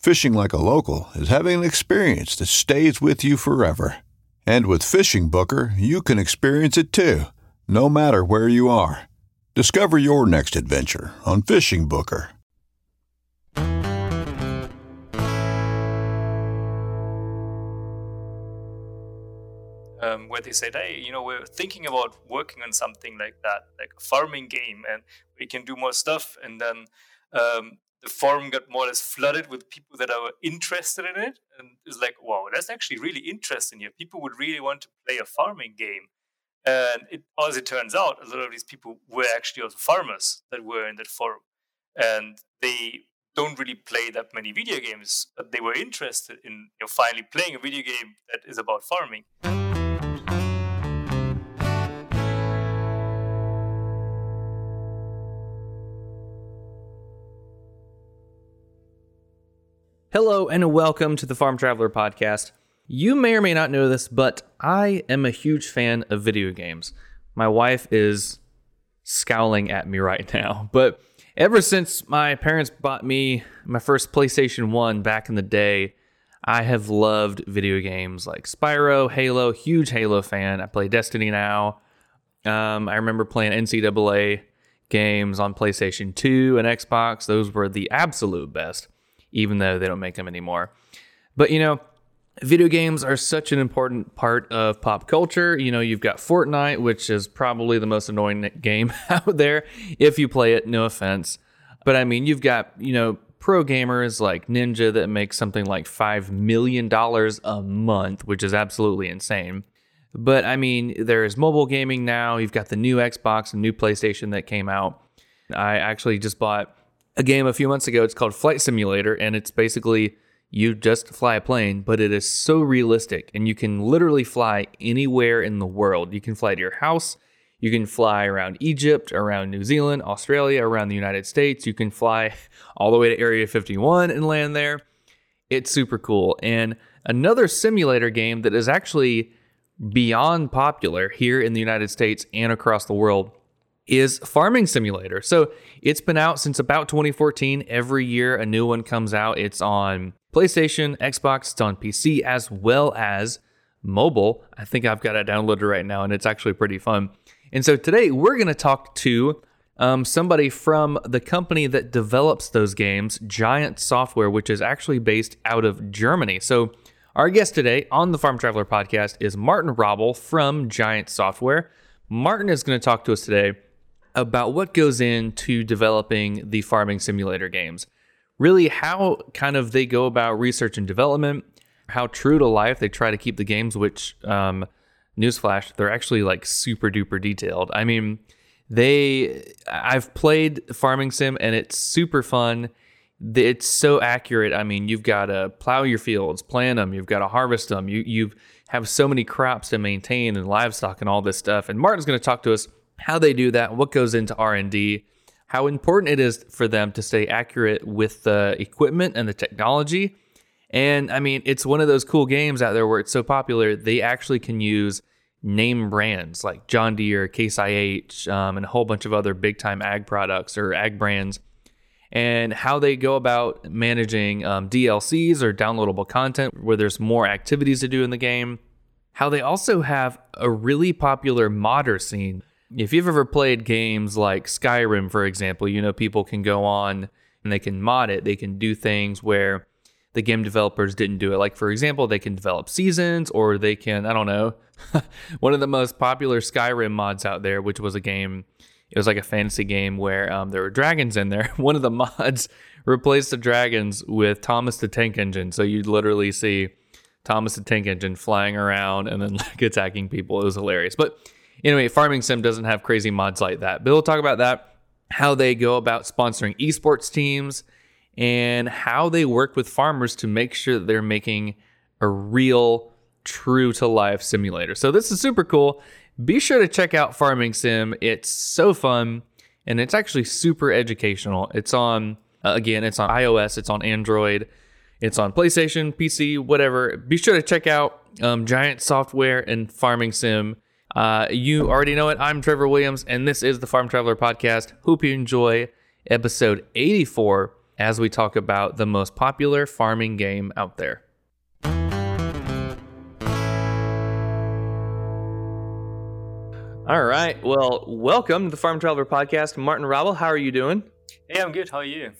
Fishing like a local is having an experience that stays with you forever. And with Fishing Booker, you can experience it too, no matter where you are. Discover your next adventure on Fishing Booker. um, where they said, "Hey, you know, we're thinking about working on something like that, like a farming game, and we can do more stuff." And then um, the forum got more or less flooded with people that are interested in it, and it's like, "Wow, that's actually really interesting here. People would really want to play a farming game." And it, as it turns out, a lot of these people were actually also farmers that were in that forum, and they don't really play that many video games, but they were interested in you know, finally playing a video game that is about farming. Hello and welcome to the Farm Traveler podcast. You may or may not know this, but I am a huge fan of video games. My wife is scowling at me right now, but ever since my parents bought me my first PlayStation 1 back in the day, I have loved video games like Spyro, Halo, huge Halo fan. I play Destiny now. Um, I remember playing NCAA games on PlayStation 2 and Xbox. Those were the absolute best even though they don't make them anymore. But you know, video games are such an important part of pop culture. You know, you've got Fortnite, which is probably the most annoying game out there if you play it, no offense. But I mean, you've got, you know, pro gamers like Ninja that make something like $5 million a month, which is absolutely insane. But I mean, there's mobile gaming now. You've got the new Xbox and new PlayStation that came out. I actually just bought a game a few months ago. It's called Flight Simulator, and it's basically you just fly a plane, but it is so realistic, and you can literally fly anywhere in the world. You can fly to your house. You can fly around Egypt, around New Zealand, Australia, around the United States. You can fly all the way to Area 51 and land there. It's super cool. And another simulator game that is actually beyond popular here in the United States and across the world is Farming Simulator. So it's been out since about 2014. Every year a new one comes out. It's on PlayStation, Xbox, it's on PC, as well as mobile. I think I've got it downloaded right now, and it's actually pretty fun. And so today we're going to talk to um, somebody from the company that develops those games, Giant Software, which is actually based out of Germany. So our guest today on the Farm Traveler podcast is Martin Robel from Giant Software. Martin is going to talk to us today about what goes into developing the farming simulator games. Really, how kind of they go about research and development, how true to life they try to keep the games, which, um, newsflash, they're actually like super duper detailed. I mean, they, I've played Farming Sim and it's super fun. It's so accurate. I mean, you've got to plow your fields, plant them, you've got to harvest them. You you have so many crops to maintain and livestock and all this stuff. And Martin's going to talk to us how they do that, what goes into R&D, how important it is for them to stay accurate with the equipment and the technology. And I mean, it's one of those cool games out there where it's so popular, they actually can use name brands like John Deere, Case IH, um, and a whole bunch of other big time ag products or ag brands, and how they go about managing um, DLCs or downloadable content where there's more activities to do in the game. How they also have a really popular modder scene. If you've ever played games like Skyrim, for example, you know people can go on and they can mod it. They can do things where the game developers didn't do it. Like, for example, they can develop seasons or they can, I don't know, one of the most popular Skyrim mods out there, which was a game, it was like a fantasy game where um, there were dragons in there. One of the mods replaced the dragons with Thomas the Tank Engine. So you'd literally see Thomas the Tank Engine flying around and then like attacking people. It was hilarious. But anyway, Farming Sim doesn't have crazy mods like that. But we'll talk about that, how they go about sponsoring esports teams and how they work with farmers to make sure that they're making a real, true to life simulator. So, this is super cool. Be sure to check out Farming Sim. It's so fun and it's actually super educational. It's on, uh, again, it's on iOS, it's on Android, it's on PlayStation, PC, whatever. Be sure to check out um, Giant Software and Farming Sim. Uh, you already know it. I'm Trevor Williams, and this is the Farm Traveler Podcast. Hope you enjoy episode 84 as we talk about the most popular farming game out there. All right. Well, welcome to the Farm Traveler Podcast. Martin Robble, how are you doing? Hey, I'm good. How are you?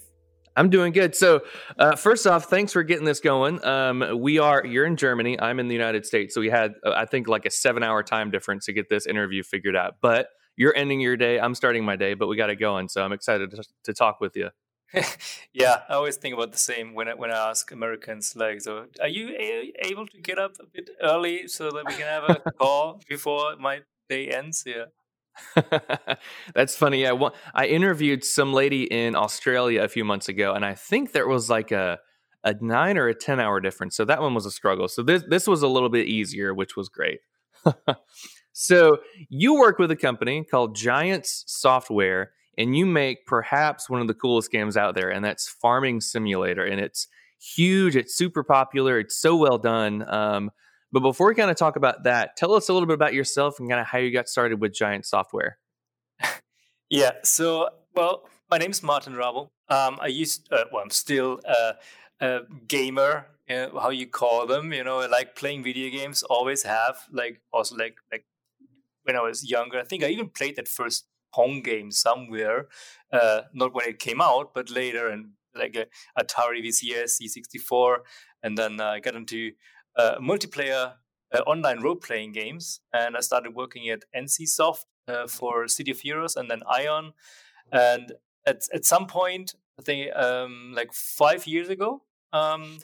I'm doing good. So, uh, first off, thanks for getting this going. Um, we are, you're in Germany, I'm in the United States. So, we had, uh, I think, like a seven hour time difference to get this interview figured out. But you're ending your day. I'm starting my day, but we got it going. So, I'm excited to, to talk with you. yeah, I always think about the same when I, when I ask Americans, like, so are you a- able to get up a bit early so that we can have a call before my day ends? Yeah. That's funny. Yeah, well, I interviewed some lady in Australia a few months ago, and I think there was like a a nine or a ten hour difference. So that one was a struggle. So this this was a little bit easier, which was great. so you work with a company called Giants Software and you make perhaps one of the coolest games out there, and that's Farming Simulator. And it's huge, it's super popular, it's so well done. Um, but before we kind of talk about that, tell us a little bit about yourself and kind of how you got started with Giant Software. yeah, so, well, my name is Martin Rabel. Um, I used, uh, well, I'm still uh, a gamer, uh, how you call them, you know, like playing video games, always have, like, also like, like when I was younger. I think I even played that first Pong game somewhere, uh, not when it came out, but later, and like a Atari VCS, C64, and then uh, I got into uh, multiplayer uh, online role playing games, and I started working at NCSoft uh, for City of Heroes, and then Aion, and at at some point, I think um, like five years ago. Um,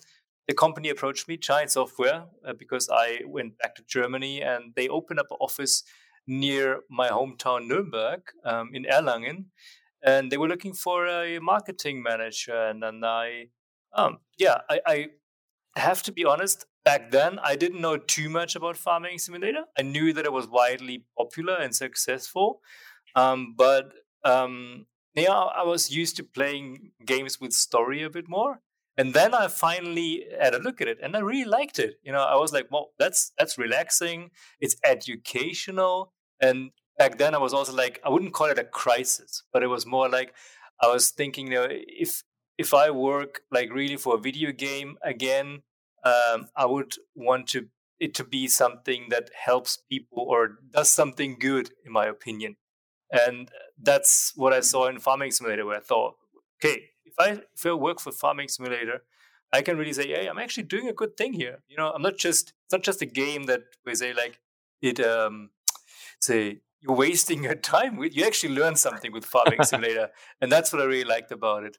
the company approached me, Giant Software, uh, because I went back to Germany and they opened up an office near my hometown Nuremberg um, in Erlangen, and they were looking for a marketing manager. And then I, um, yeah, I, I have to be honest. Back then, I didn't know too much about Farming Simulator. I knew that it was widely popular and successful, um, but um, yeah, I was used to playing games with story a bit more. And then I finally had a look at it, and I really liked it. You know, I was like, "Well, that's that's relaxing. It's educational. And back then I was also like, I wouldn't call it a crisis, but it was more like I was thinking, you know, if if I work like really for a video game again, um, I would want to it to be something that helps people or does something good, in my opinion. And that's what I saw in Farming Simulator, where I thought, okay, if I if I work for Farming Simulator, I can really say, hey, I'm actually doing a good thing here. You know, I'm not just it's not just a game that we say like it um say you're wasting your time. You actually learn something with Farming Simulator, and that's what I really liked about it.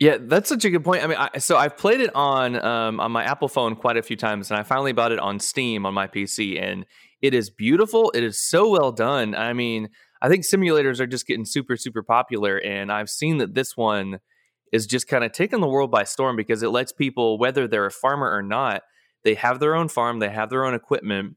Yeah, that's such a good point. I mean, I, so I've played it on um, on my Apple phone quite a few times, and I finally bought it on Steam on my PC, and it is beautiful. It is so well done. I mean, I think simulators are just getting super super popular, and I've seen that this one is just kind of taking the world by storm because it lets people, whether they're a farmer or not, they have their own farm, they have their own equipment,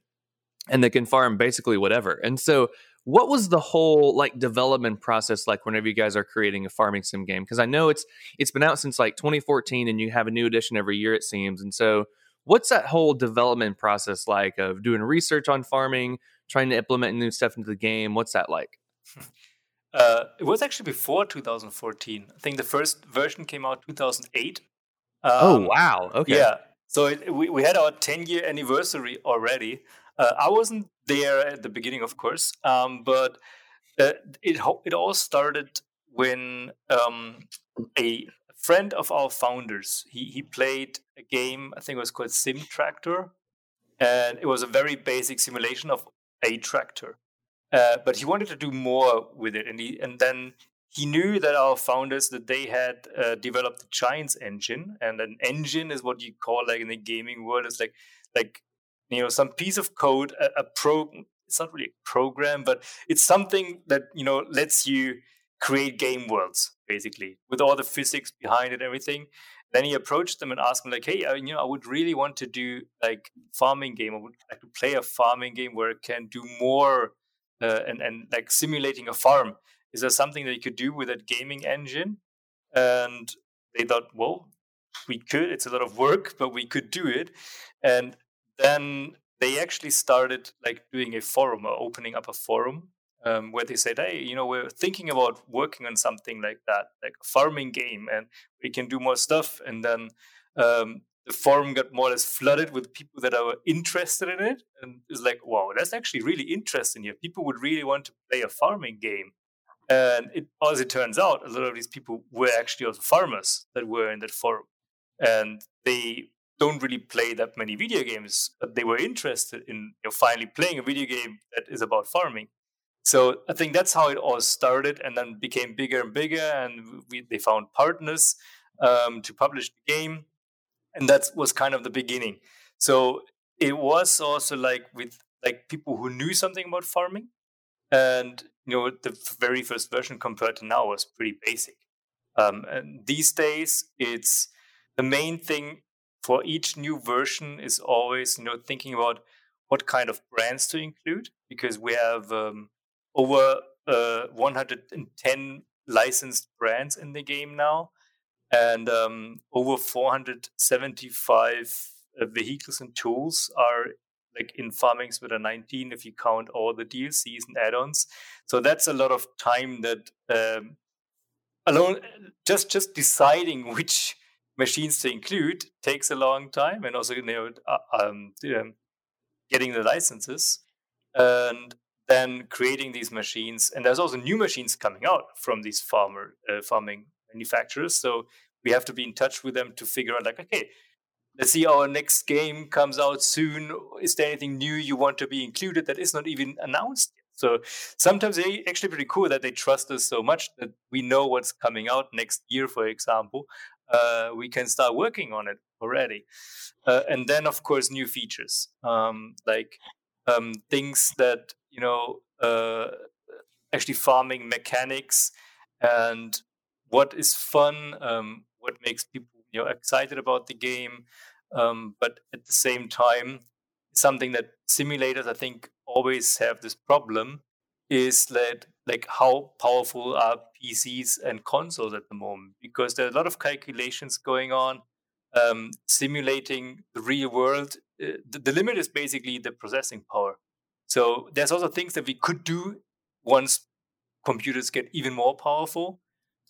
and they can farm basically whatever. And so, what was the whole like development process like whenever you guys are creating a farming sim game? Because I know it's it's been out since like 2014, and you have a new edition every year it seems. And so, What's that whole development process like of doing research on farming, trying to implement new stuff into the game? What's that like? Uh, it was actually before 2014. I think the first version came out 2008. Um, oh wow! Okay. Yeah. So it, we we had our 10 year anniversary already. Uh, I wasn't there at the beginning, of course, um, but uh, it it all started when um, a friend of our founders he he played a game. I think it was called Sim Tractor, and it was a very basic simulation of a tractor. Uh, but he wanted to do more with it, and he and then he knew that our founders that they had uh, developed the Giants engine, and an engine is what you call like in the gaming world. It's like like you know some piece of code, a, a pro. It's not really a program, but it's something that you know lets you create game worlds basically with all the physics behind it, everything. Then he approached them and asked them like, "Hey, uh, you know, I would really want to do like farming game. I would like to play a farming game where it can do more." uh, and and like simulating a farm. Is there something that you could do with that gaming engine? And they thought, well, we could. It's a lot of work, but we could do it. And then they actually started like doing a forum or opening up a forum um, where they said, "Hey, you know, we're thinking about working on something like that, like a farming game, and we can do more stuff." And then um, the forum got more or less flooded with people that are interested in it and it's like wow that's actually really interesting here people would really want to play a farming game and it as it turns out a lot of these people were actually also farmers that were in that forum and they don't really play that many video games but they were interested in you know, finally playing a video game that is about farming. So i think that's how it all started and then became bigger and bigger and we, they found partners um, to publish the game. And that was kind of the beginning. So it was also like with like people who knew something about farming. And you know the very first version compared to now was pretty basic. Um, and these days it's the main thing for each new version is always you know thinking about what kind of brands to include because we have um, over uh, 110 licensed brands in the game now and um, over 475 uh, vehicles and tools are like in farming with a 19 if you count all the DLCs and add-ons. So that's a lot of time that um, alone just just deciding which machines to include takes a long time, and also you know uh, um, getting the licenses and then creating these machines. And there's also new machines coming out from these farmer uh, farming manufacturers. So we have to be in touch with them to figure out like, okay, let's see our next game comes out soon. Is there anything new you want to be included that is not even announced yet? So sometimes they actually pretty cool that they trust us so much that we know what's coming out next year, for example. Uh, we can start working on it already. Uh, and then, of course, new features um, like um, things that, you know, uh, actually farming mechanics and what is fun, um, what makes people you know excited about the game, um, but at the same time, something that simulators I think always have this problem is that like how powerful are PCs and consoles at the moment because there are a lot of calculations going on um, simulating the real world. Uh, the, the limit is basically the processing power. So there's also things that we could do once computers get even more powerful.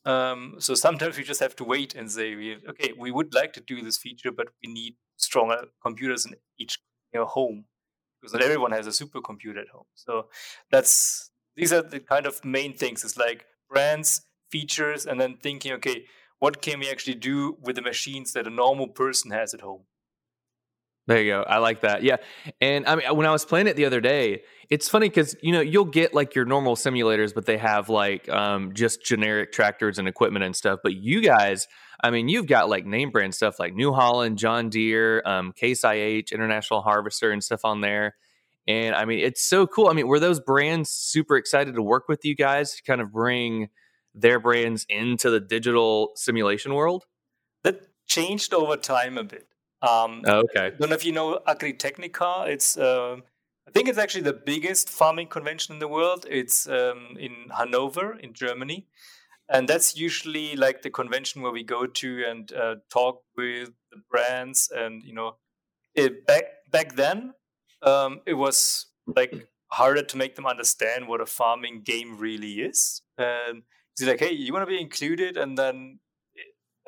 Um, so sometimes we just have to wait and say, okay, we would like to do this feature, but we need stronger computers in each you know, home because not everyone has a supercomputer at home. So that's these are the kind of main things. It's like brands, features, and then thinking, okay, what can we actually do with the machines that a normal person has at home? There you go. I like that. Yeah. And I mean, when I was playing it the other day, it's funny because, you know, you'll get like your normal simulators, but they have like um, just generic tractors and equipment and stuff. But you guys, I mean, you've got like name brand stuff like New Holland, John Deere, um, Case IH, International Harvester, and stuff on there. And I mean, it's so cool. I mean, were those brands super excited to work with you guys to kind of bring their brands into the digital simulation world? That changed over time a bit. Um, oh, okay. I don't know if you know Agritechnica. It's uh, I think it's actually the biggest farming convention in the world. It's um, in Hanover in Germany, and that's usually like the convention where we go to and uh, talk with the brands and you know it, back back then, um, it was like harder to make them understand what a farming game really is. And it's like, hey, you want to be included, and then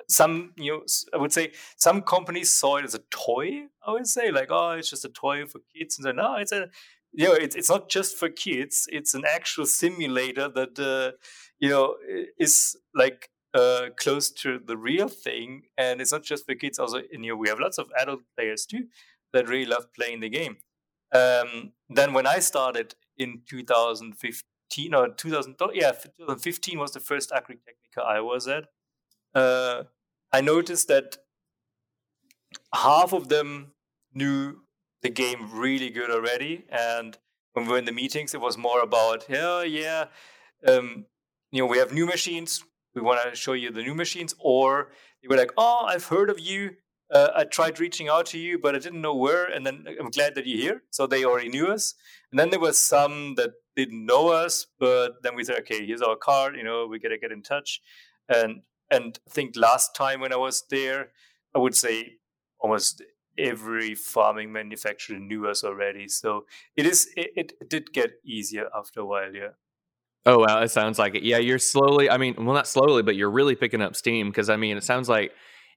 some you know i would say some companies saw it as a toy i would say like oh it's just a toy for kids. And then no it's a you know it's, it's not just for kids. It's an actual simulator that uh, you know is like uh, close to the real thing and it's not just for kids. Also you know we have lots of adult players too that really love playing the game um, then when i started in 2015 or 2000 yeah 2015 was the first agritechnica i was at uh, I noticed that half of them knew the game really good already, and when we were in the meetings, it was more about, yeah, yeah, um, you know, we have new machines. We want to show you the new machines, or they were like, oh, I've heard of you. Uh, I tried reaching out to you, but I didn't know where. And then I'm glad that you're here. So they already knew us. And then there was some that didn't know us, but then we said, okay, here's our card. You know, we gotta get in touch. And and I think last time when I was there, I would say almost every farming manufacturer knew us already. So it is it, it did get easier after a while, yeah. Oh wow, it sounds like it. Yeah, you're slowly. I mean, well, not slowly, but you're really picking up steam because I mean, it sounds like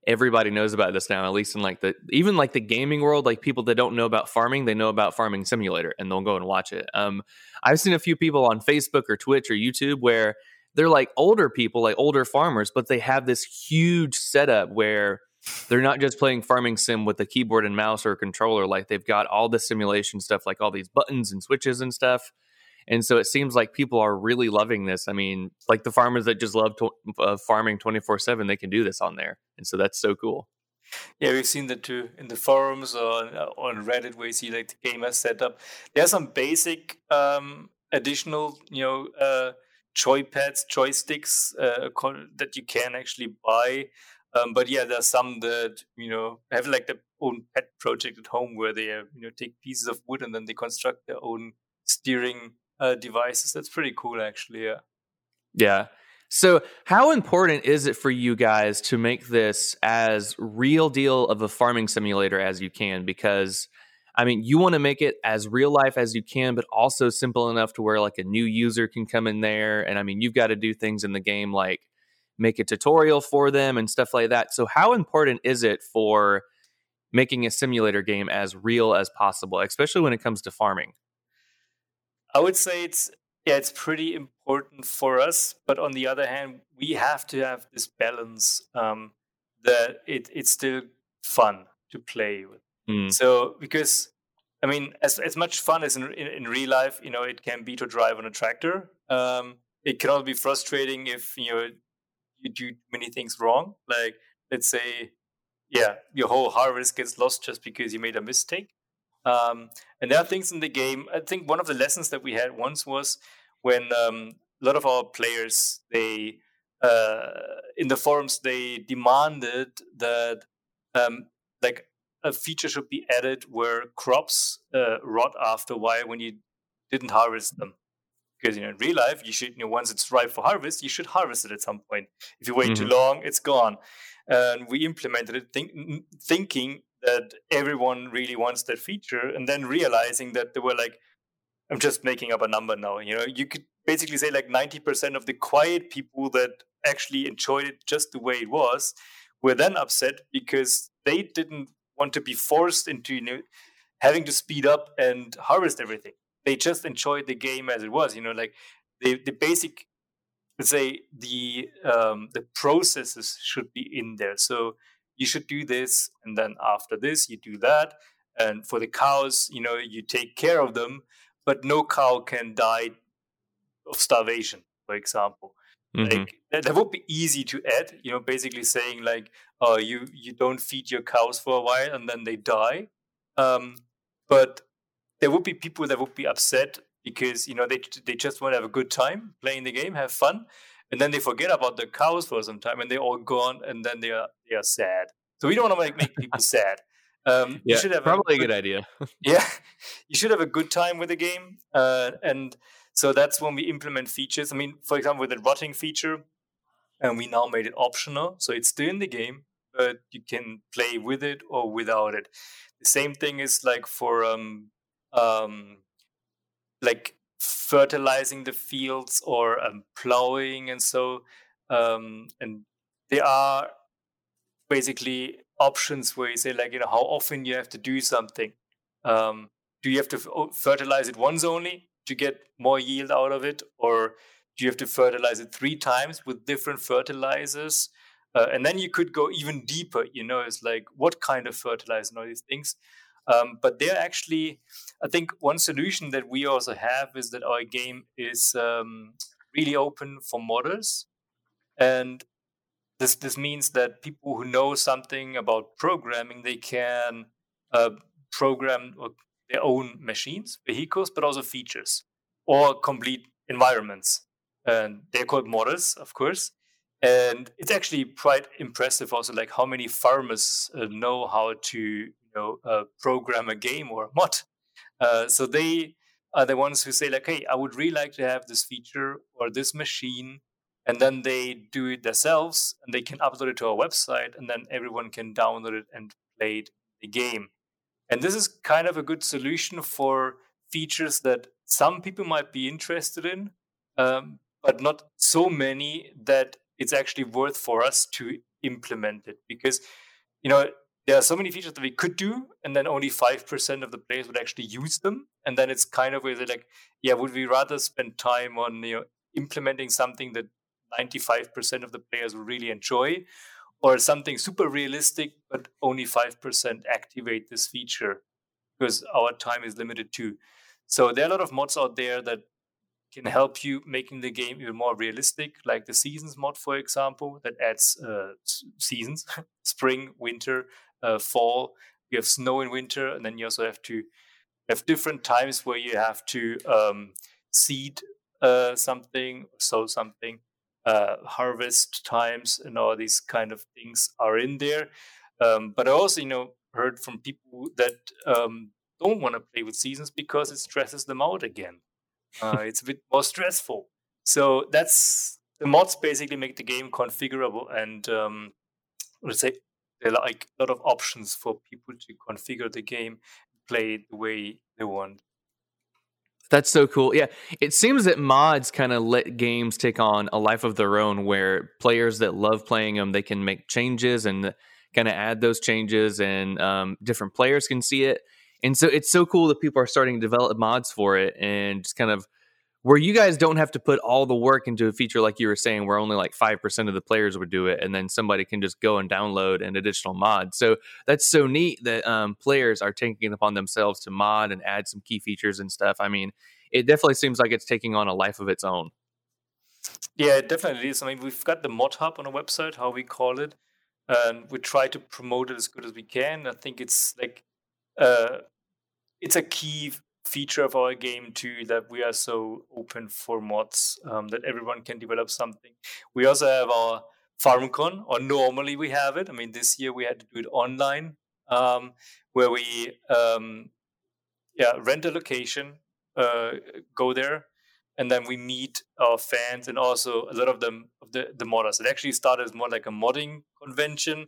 everybody knows about this now. At least in like the even like the gaming world, like people that don't know about farming, they know about Farming Simulator and they'll go and watch it. Um, I've seen a few people on Facebook or Twitch or YouTube where they're like older people, like older farmers, but they have this huge setup where they're not just playing farming sim with a keyboard and mouse or a controller. Like they've got all the simulation stuff, like all these buttons and switches and stuff. And so it seems like people are really loving this. I mean, like the farmers that just love to, uh, farming 24 7, they can do this on there. And so that's so cool. Yeah, we've seen that too in the forums or on Reddit where you see like the gamer setup. are some basic um, additional, you know, uh, joypads, joysticks uh, that you can actually buy. Um, but yeah, there's some that you know have like their own pet project at home where they uh, you know take pieces of wood and then they construct their own steering uh, devices. That's pretty cool, actually. Yeah. Yeah. So, how important is it for you guys to make this as real deal of a farming simulator as you can? Because I mean, you want to make it as real life as you can, but also simple enough to where like a new user can come in there. And I mean, you've got to do things in the game like make a tutorial for them and stuff like that. So, how important is it for making a simulator game as real as possible, especially when it comes to farming? I would say it's yeah, it's pretty important for us. But on the other hand, we have to have this balance um, that it, it's still fun to play with. Mm. So because I mean, as as much fun as in, in, in real life, you know, it can be to drive on a tractor. Um, it can also be frustrating if you know you do many things wrong. Like let's say, yeah, your whole harvest gets lost just because you made a mistake. Um, and there are things in the game. I think one of the lessons that we had once was when um, a lot of our players they uh, in the forums they demanded that um, like a feature should be added where crops uh, rot after a while when you didn't harvest them. Because you know, in real life, you should you know once it's ripe for harvest, you should harvest it at some point. If you wait mm-hmm. too long, it's gone. And we implemented it think, thinking that everyone really wants that feature, and then realizing that there were like, I'm just making up a number now. You know, you could basically say like 90% of the quiet people that actually enjoyed it just the way it was were then upset because they didn't want to be forced into you know, having to speed up and harvest everything. They just enjoyed the game as it was. You know, like the the basic, let's say the um, the processes should be in there. So you should do this, and then after this, you do that. And for the cows, you know, you take care of them, but no cow can die of starvation, for example. Mm-hmm. Like that, that, would be easy to add, you know, basically saying like, oh, you you don't feed your cows for a while and then they die. Um, but there would be people that would be upset because you know they they just want to have a good time playing the game, have fun, and then they forget about the cows for some time and they're all gone and then they are they are sad. So we don't want to make, make people sad. Um, yeah, you should have probably a, good, a good idea. yeah, you should have a good time with the game, uh, and so that's when we implement features. I mean, for example, with the rotting feature, and we now made it optional. So it's still in the game, but you can play with it or without it. the same thing is like for um um like fertilizing the fields or um, plowing and so um and there are basically options where you say like you know how often you have to do something. Um do you have to fertilize it once only to get more yield out of it or do you have to fertilize it three times with different fertilizers? Uh, and then you could go even deeper you know it's like what kind of fertilizer and all these things um, but they're actually i think one solution that we also have is that our game is um, really open for models, and this this means that people who know something about programming they can uh, program their own machines vehicles but also features or complete environments. And they're called models, of course. And it's actually quite impressive also like how many farmers uh, know how to you know uh, program a game or a mod. Uh, so they are the ones who say like hey i would really like to have this feature or this machine and then they do it themselves and they can upload it to our website and then everyone can download it and play it the game. And this is kind of a good solution for features that some people might be interested in um, but not so many that it's actually worth for us to implement it. Because you know there are so many features that we could do and then only 5% of the players would actually use them. And then it's kind of where they're like yeah would we rather spend time on you know implementing something that 95% of the players will really enjoy or something super realistic but only 5% activate this feature? Because our time is limited too. So there are a lot of mods out there that can help you making the game even more realistic, like the seasons mod, for example, that adds uh, seasons: spring, winter, uh, fall. You have snow in winter, and then you also have to have different times where you have to um, seed uh, something, sow something, uh, harvest times, and all these kind of things are in there. Um, but I also, you know, heard from people that um, don't want to play with seasons because it stresses them out again. Uh, it's a bit more stressful. So that's the mods basically make the game configurable and um, let's say there are like a lot of options for people to configure the game, play it the way they want. That's so cool. Yeah, it seems that mods kind of let games take on a life of their own, where players that love playing them they can make changes and kind of add those changes, and um, different players can see it. And so it's so cool that people are starting to develop mods for it and just kind of where you guys don't have to put all the work into a feature like you were saying where only like 5% of the players would do it and then somebody can just go and download an additional mod. So that's so neat that um, players are taking it upon themselves to mod and add some key features and stuff. I mean it definitely seems like it's taking on a life of its own. Yeah it definitely is. I mean we've got the mod hub on our website how we call it and we try to promote it as good as we can. I think it's like uh, it's a key feature of our game too that we are so open for mods um, that everyone can develop something. We also have our FarmCon, or normally we have it. I mean, this year we had to do it online, um, where we um, yeah rent a location, uh, go there, and then we meet our fans and also a lot of them of the the modders. It actually started as more like a modding convention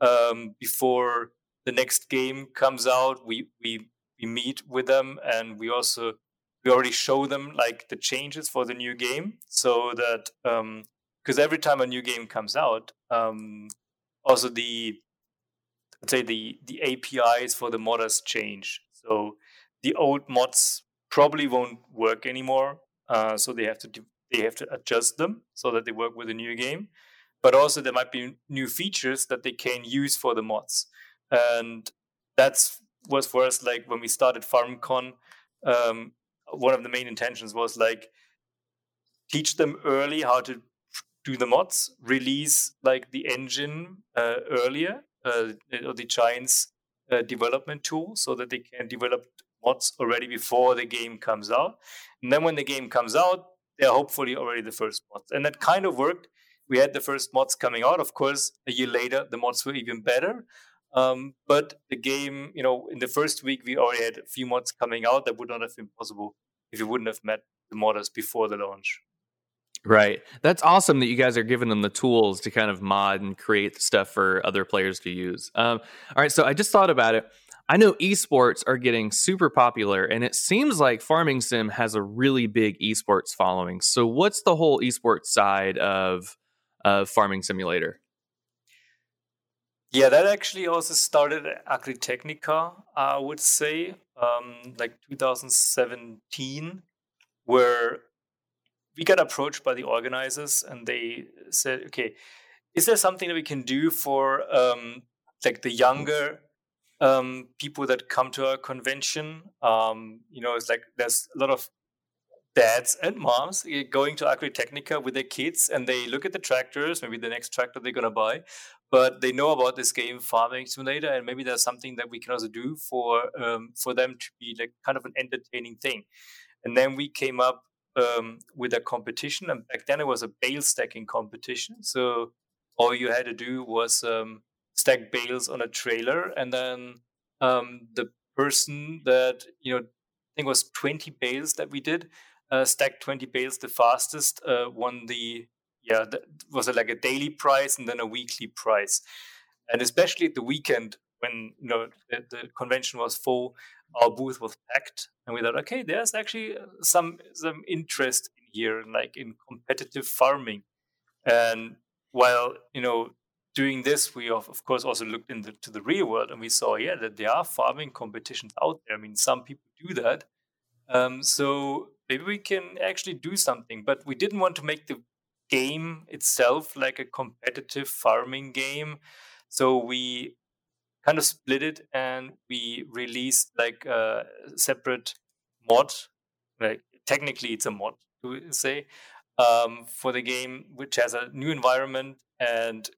um, before the next game comes out, we we we meet with them and we also we already show them like the changes for the new game, so that um because um, every time a new game comes out, um, also the let's say the the APIs for the modders change. So the old mods probably won't work anymore. Uh, so they have to do, they have to adjust them so that they work with the new game. But also there might be new features that they can use for the mods and that's was for us like when we started FarmCon. Um, one of the main intentions was like teach them early how to do the mods, release like the engine uh, earlier, uh, or the Giants uh, development tool, so that they can develop mods already before the game comes out. And then when the game comes out, they're hopefully already the first mods. And that kind of worked. We had the first mods coming out. Of course, a year later, the mods were even better. Um, but the game, you know, in the first week, we already had a few mods coming out that would not have been possible if we wouldn't have met the modders before the launch. Right. That's awesome that you guys are giving them the tools to kind of mod and create stuff for other players to use. Um, all right. So I just thought about it. I know esports are getting super popular, and it seems like Farming Sim has a really big esports following. So, what's the whole esports side of of Farming Simulator? Yeah, that actually also started at Agritechnica, I would say, um, like 2017, where we got approached by the organizers and they said, okay, is there something that we can do for um, like the younger um, people that come to our convention. Um, you know, it's like there's a lot of dads and moms eh, going to Agritechnica with their kids and they look at the tractors, maybe the next tractor they're going to buy, but they know about this game Farming Simulator and maybe there's something that we can also do for um, for them to be like kind of an entertaining thing. And then we came up um, with a competition and back then it was a bale stacking competition. So all you had to do was um, stack bales on a trailer, and then um, the person that you know, I think was 20 bales that we did, uh, stacked 20 bales the fastest, uh, won the yeah, that was it like a daily prize and then a weekly prize, and especially at the weekend when you know the, the convention was full, our booth was packed, and we thought, okay, there's actually uh, some some interest in here, like in competitive farming, and while you know doing this, we of, course also looked into the real world and we saw, yeah, that there are farming competitions out there. I mean, some people do that. Um, so maybe we can actually do something, but we didn't want to make the game itself like a competitive farming game. So we kind of split it and we released like a separate mod. Like technically, it's a mod to say um, for the game, which has a new environment and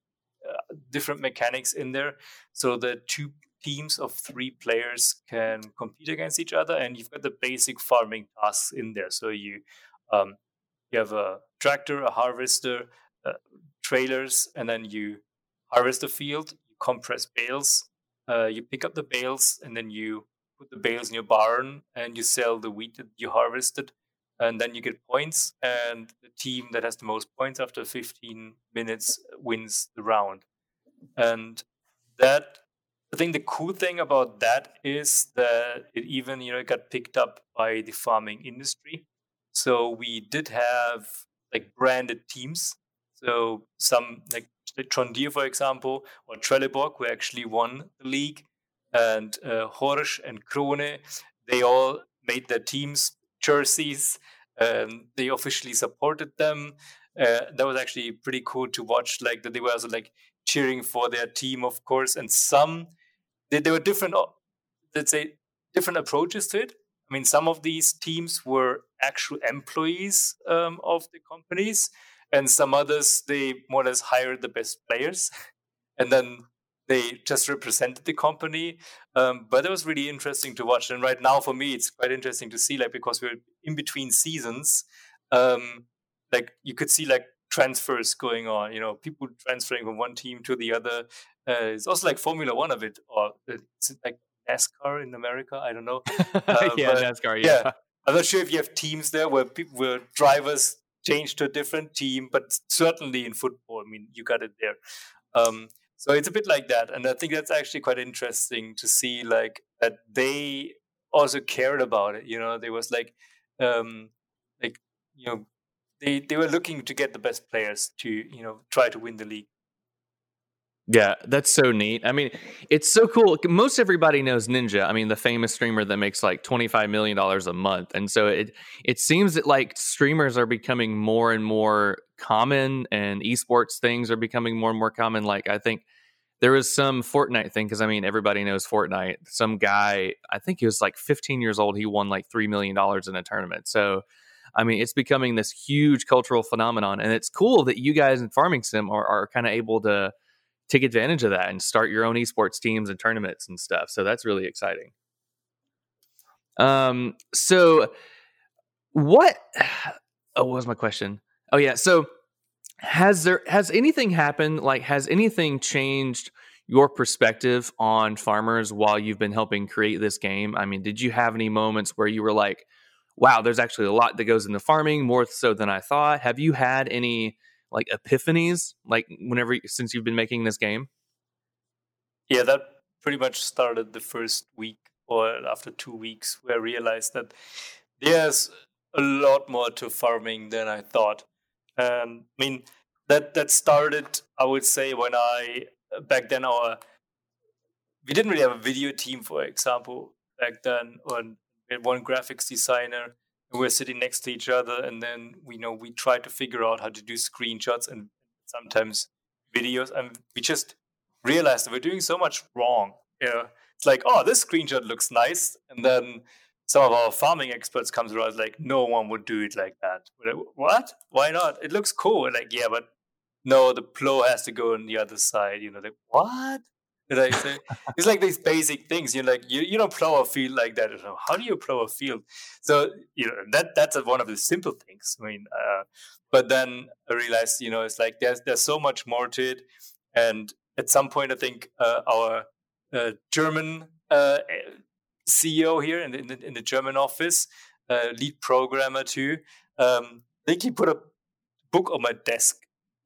uh, different mechanics in there so the two teams of three players can compete against each other and you've got the basic farming tasks in there. So you um, you have a tractor a harvester uh, trailers and then you harvest the field you compress bales uh, you pick up the bales and then you put the bales in your barn and you sell the wheat that you harvested and then you get points and the team that has the most points after 15 minutes wins the round. And that i think the cool thing about that is that it even you know got picked up by the farming industry so we did have like branded teams so some like Deere, for example, or Trelleborg, who actually won the league, and uh, Horsch and Krone, they all made their teams jerseys. Um, they officially supported them. Uh, that was actually pretty cool to watch. Like that, they were also like cheering for their team, of course. And some there were different, let's say, different approaches to it. I mean, some of these teams were actual employees um, of the companies, and some others they more or less hired the best players, and then they just represented the company. Um, but it was really interesting to watch. And right now, for me, it's quite interesting to see, like, because we're in between seasons, um, like you could see like transfers going on. You know, people transferring from one team to the other. Uh, it's also like Formula One of it, or it's like NASCAR in America. I don't know. Uh, yeah, NASCAR. Yeah. yeah. I'm not sure if you have teams there where people, where drivers change to a different team, but certainly in football, I mean, you got it there. Um, so it's a bit like that, and I think that's actually quite interesting to see, like that they also cared about it. You know, there was like, um, like you know, they they were looking to get the best players to you know try to win the league. Yeah, that's so neat. I mean, it's so cool. Most everybody knows Ninja. I mean, the famous streamer that makes like twenty five million dollars a month, and so it it seems that like streamers are becoming more and more common, and esports things are becoming more and more common. Like I think there was some Fortnite thing because I mean everybody knows Fortnite. Some guy, I think he was like 15 years old. He won like three million dollars in a tournament. So, I mean, it's becoming this huge cultural phenomenon, and it's cool that you guys in Farming Sim are, are kind of able to take advantage of that and start your own esports teams and tournaments and stuff. So that's really exciting. Um, so what? Oh, what was my question? Oh yeah, so has there has anything happened like has anything changed your perspective on farmers while you've been helping create this game i mean did you have any moments where you were like wow there's actually a lot that goes into farming more so than i thought have you had any like epiphanies like whenever since you've been making this game yeah that pretty much started the first week or after two weeks where I realized that there's a lot more to farming than I thought. And I mean that that started, I would say, when I back then our we didn't really have a video team, for example, back then. On one graphics designer, and we were sitting next to each other, and then we you know we tried to figure out how to do screenshots and sometimes videos, and we just realized that we're doing so much wrong. You know, it's like, oh, this screenshot looks nice, and then some of our farming experts comes around like, no one would do it like that. Like, what? Why not? It looks cool. Like, yeah, but no, the plow has to go on the other side. You know, like what? I say? it's like these basic things. You're like, you, you don't plow a field like that. How do you plow a field? So you know that that's one of the simple things. I mean, uh, but then I realized, you know, it's like there's there's so much more to it, and at some point, I think uh, our uh, German uh, CEO here in the, in the, German office, uh, lead programmer too, um, I think he put a book on my desk,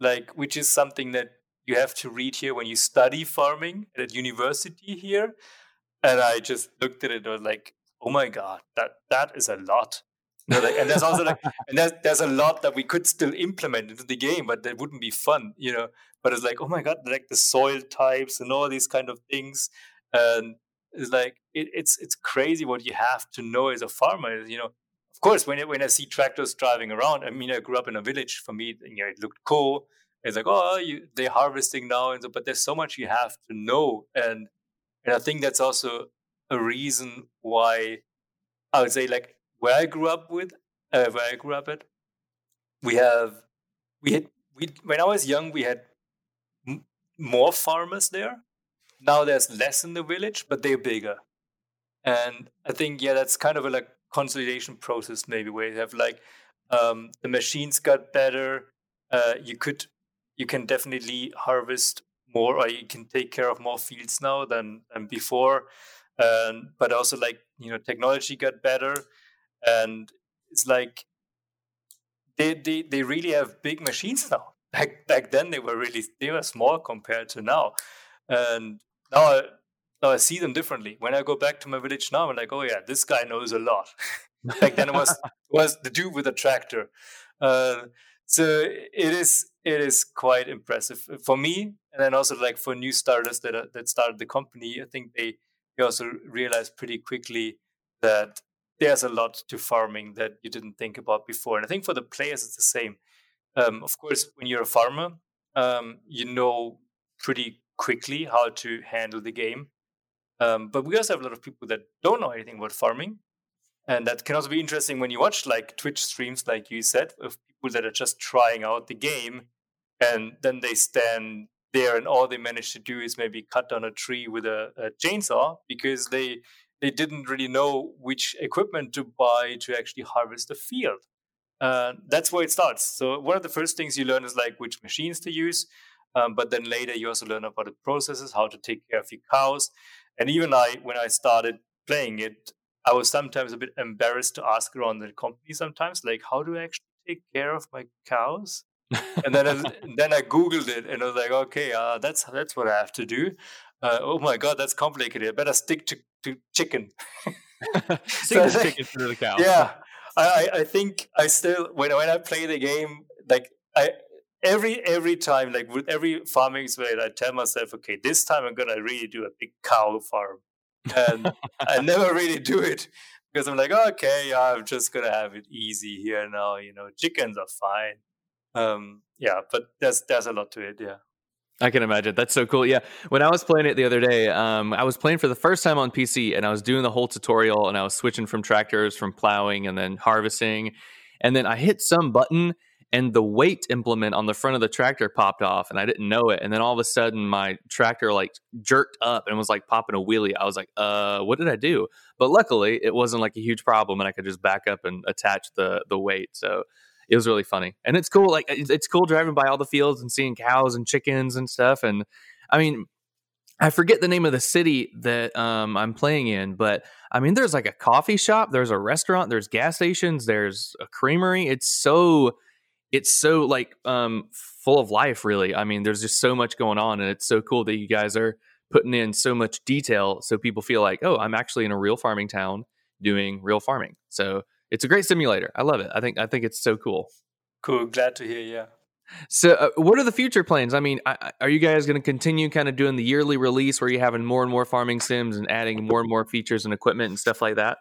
like which is something that you have to read here when you study farming at university here. And I just looked at it and was like, oh my god, that that is a lot. Like, and there's also like, and there's, there's a lot that we could still implement into the game, but that wouldn't be fun, you know. But it's like, oh my god, like the soil types and all these kind of things, and it's like it, it's it's crazy what you have to know as a farmer. You know, of course, when when I see tractors driving around, I mean, I grew up in a village. For me, you know, it looked cool. It's like, oh, you, they're harvesting now, and so, but there's so much you have to know, and and I think that's also a reason why I would say like where I grew up with, uh, where I grew up at, we have we had we when I was young we had m- more farmers there. Now there's less in the village, but they're bigger, and I think yeah, that's kind of a like consolidation process maybe where you have like um, the machines got better. Uh, you could you can definitely harvest more or you can take care of more fields now than, than before. But also like you know technology got better and it's like they, they they really have big machines now. Back back then they were really they were small compared to now. And now I, now I see them differently. When I go back to my village now I'm like oh yeah this guy knows a lot. Back then it was was the dude with a tractor. Uh, so it is it is quite impressive. For me and then also like for new starters that are, that started the company i think they they also realized pretty quickly that there's a lot to farming that you didn't think about before. And i think for the players it's the same. Um, of course when you're a farmer um, you know pretty quickly how to handle the game. Um, but we also have a lot of people that don't know anything about farming. And that can also be interesting when you watch like twitch streams like you said of people that are just trying out the game and then they stand there and all they manage to do is maybe cut down a tree with a, a chainsaw because they they didn't really know which equipment to buy to actually harvest the field. Uh, that's where it starts. So one of the first things you learn is like which machines to use um, but then later you also learn about the processes how to take care of your cows. And even i when i started playing it i was sometimes a bit embarrassed to ask around the company sometimes like how do i actually take care of my cows and then I, then I googled it and I was like, okay, uh, that's that's what I have to do. Uh, oh my god, that's complicated. I better stick to, to chicken. stick to chicken for the cow. Yeah, I, I think I still when when I play the game, like I every every time, like with every farming experience, I tell myself, okay, this time I'm gonna really do a big cow farm, and I never really do it because I'm like, okay, I'm just gonna have it easy here now. You know, chickens are fine um, yeah, but there's there's a lot to it. Yeah. I can imagine. That's so cool. Yeah. When I was playing it the other day, um, I was playing for the first time on PC and I was doing the whole tutorial and I was switching from tractors, from plowing and then harvesting. And then I hit some button and the weight implement on the front of the tractor popped off and I didn't know it. And then all of a sudden my tractor like jerked up and was like popping a wheelie. I was like, uh, what did I do? But luckily it wasn't like a huge problem and I could just back up and attach the the weight. So it was really funny. And it's cool like it's cool driving by all the fields and seeing cows and chickens and stuff and i mean i forget the name of the city that um, i'm playing in but i mean there's like a coffee shop there's a restaurant there's gas stations there's a creamery. It's so it's so like um, full of life really. I mean there's just so much going on and it's so cool that you guys are putting in so much detail so people feel like, oh, I'm actually in a real farming town doing real farming. So it's a great simulator. I love it. I think I think it's so cool. Cool. Glad to hear. Yeah. So, uh, what are the future plans? I mean, I, are you guys going to continue kind of doing the yearly release where you're having more and more farming sims and adding more and more features and equipment and stuff like that?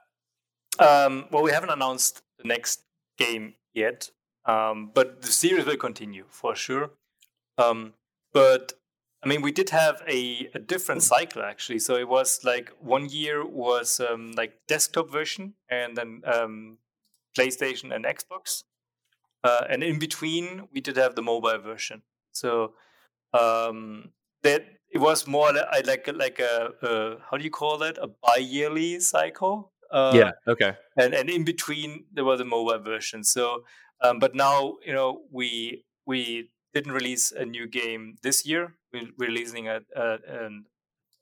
Um, well, we haven't announced the next game yet, um, but the series will continue for sure. Um, but I mean, we did have a, a different cycle actually. So it was like one year was um, like desktop version, and then um, PlayStation and Xbox, uh, and in between we did have the mobile version. So um, that it was more like like a, a how do you call that a bi-yearly cycle uh, yeah. Okay. And and in between there was a mobile version. So, um, but now you know we we didn't release a new game this year. We're releasing a a,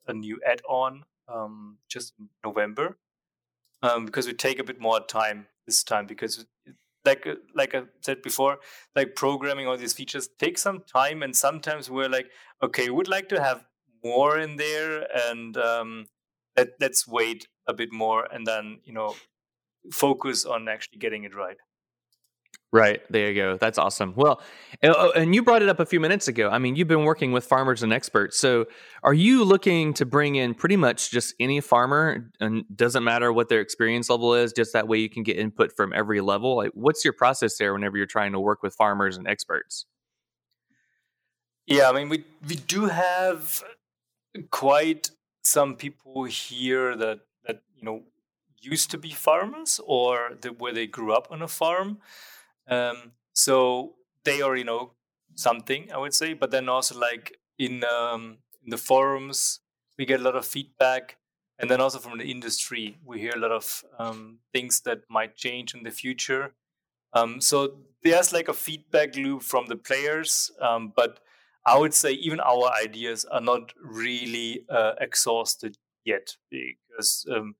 a new add-on um, just in November. Um, because we take a bit more time this time because like like I said before, like programming all these features takes some time, and sometimes we're like, okay, we would like to have more in there, and um, let, let's wait a bit more and then you know focus on actually getting it right Right. There you go. That's awesome. Well, and you brought it up a few minutes ago. I mean, you've been working with farmers and experts. So, are you looking to bring in pretty much just any farmer and doesn't matter what their experience level is, just that way you can get input from every level? Like, what's your process there whenever you're trying to work with farmers and experts? Yeah, I mean, we we do have quite some people here that that you know used to be farmers or where they grew up on a farm um, so they already know something i would say but then also like in um, in the forums we get a lot of feedback and then also from the industry we hear a lot of um, things that might change in the future um, so there's like a feedback loop from the players um, but I would say even our ideas are not really uh, exhausted yet because um,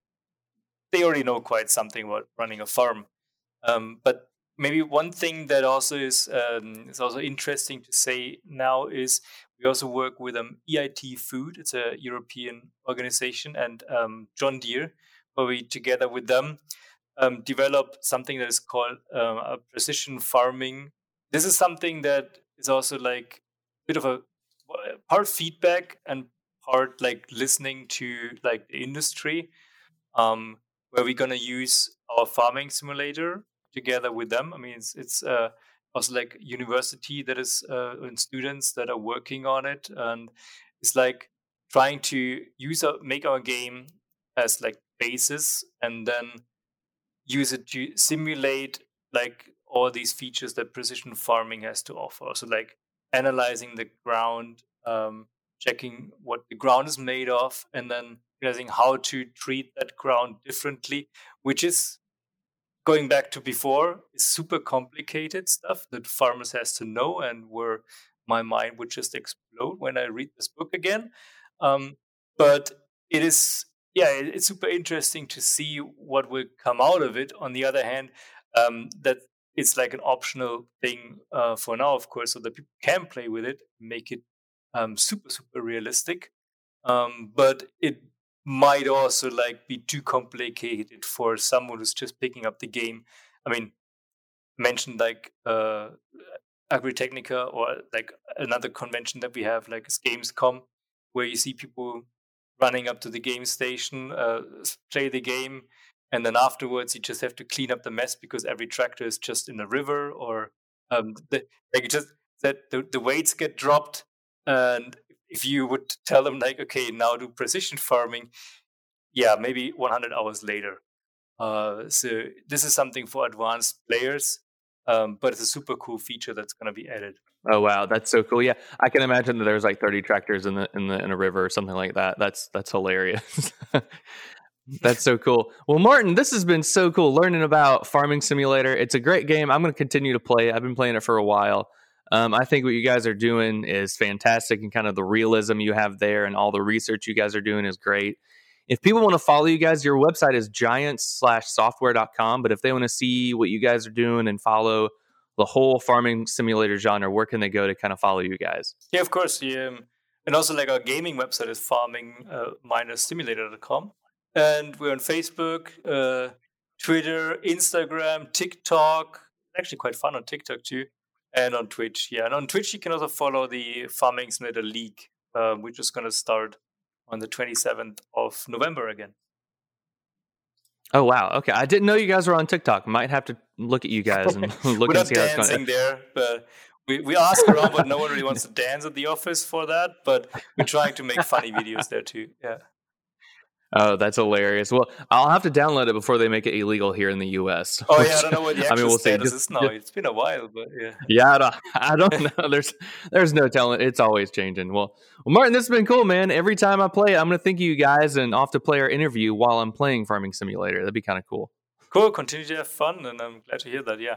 they already know quite something about running a farm. Um, but maybe one thing that also is um, is also interesting to say now is we also work with um, EIT Food. It's a European organization, and um, John Deere, where we together with them um, develop something that is called a precision farming. This is something that is also like a bit of a part feedback and part like listening to like the industry um, where we're gonna use our farming simulator together with them. I mean it's it's uh, also like university that is uh, and students that are working on it. And it's like trying to use our, make our game as like basis and then use it to simulate like all these features that precision farming has to offer. So like analyzing the ground, um, checking what the ground is made of, and then realizing how to treat that ground differently, which is going back to before is super complicated stuff that farmers has to know and where my mind would just explode when I read this book again. Um, but it is yeah, it's super interesting to see what will come out of it. On the other hand, um, that it's like an optional thing uh, for now, of course, so that people can play with it, make it um, super super realistic. Um, but it might also like be too complicated for someone who's just picking up the game. I mean, mentioned like uh, Agritechnica or like another convention that we have, like Gamescom, where you see people running up to the game station, uh, play the game, and then afterwards you just have to clean up the mess because every tractor is just in a river or um, the, like just that the, the weights get dropped and if you would tell them like okay now do precision farming yeah maybe 100 hours later uh, so this is something for advanced players um, but it's a super cool feature that's going to be added oh wow that's so cool yeah i can imagine that there's like 30 tractors in the in the in a river or something like that that's that's hilarious That's so cool. Well, Martin, this has been so cool learning about Farming Simulator. It's a great game. I'm going to continue to play. I've been playing it for a while. Um, I think what you guys are doing is fantastic, and kind of the realism you have there, and all the research you guys are doing is great. If people want to follow you guys, your website is giants/software.com. But if they want to see what you guys are doing and follow the whole farming simulator genre, where can they go to kind of follow you guys? Yeah, of course. Yeah, um, And also, like our gaming website is farming-simulator.com. and we're on Facebook, uh, Twitter, Instagram, TikTok. Actually, quite fun on TikTok too, and on Twitch. Yeah, and on Twitch you can also follow the Farming Simulator League, um, which is going to start on the 27th of November again. Oh wow! Okay, I didn't know you guys were on TikTok. Might have to look at you guys and look We're and see how it's going. there, but we, we ask around, but no one really wants to dance at the office for that. But we're trying to make funny videos there too. Yeah. Oh, that's hilarious. Well, I'll have to download it before they make it illegal here in the U.S. Oh yeah, I don't know what the I mean, we'll see. Just- is now. it's been a while, but yeah. Yeah, I don't, I don't know. There's there's no telling. It's always changing. Well, well, Martin, this has been cool, man. Every time I play, I'm gonna think of you guys and off to play our interview while I'm playing Farming Simulator. That'd be kind of cool. Cool. Continue to have fun, and I'm glad to hear that. Yeah.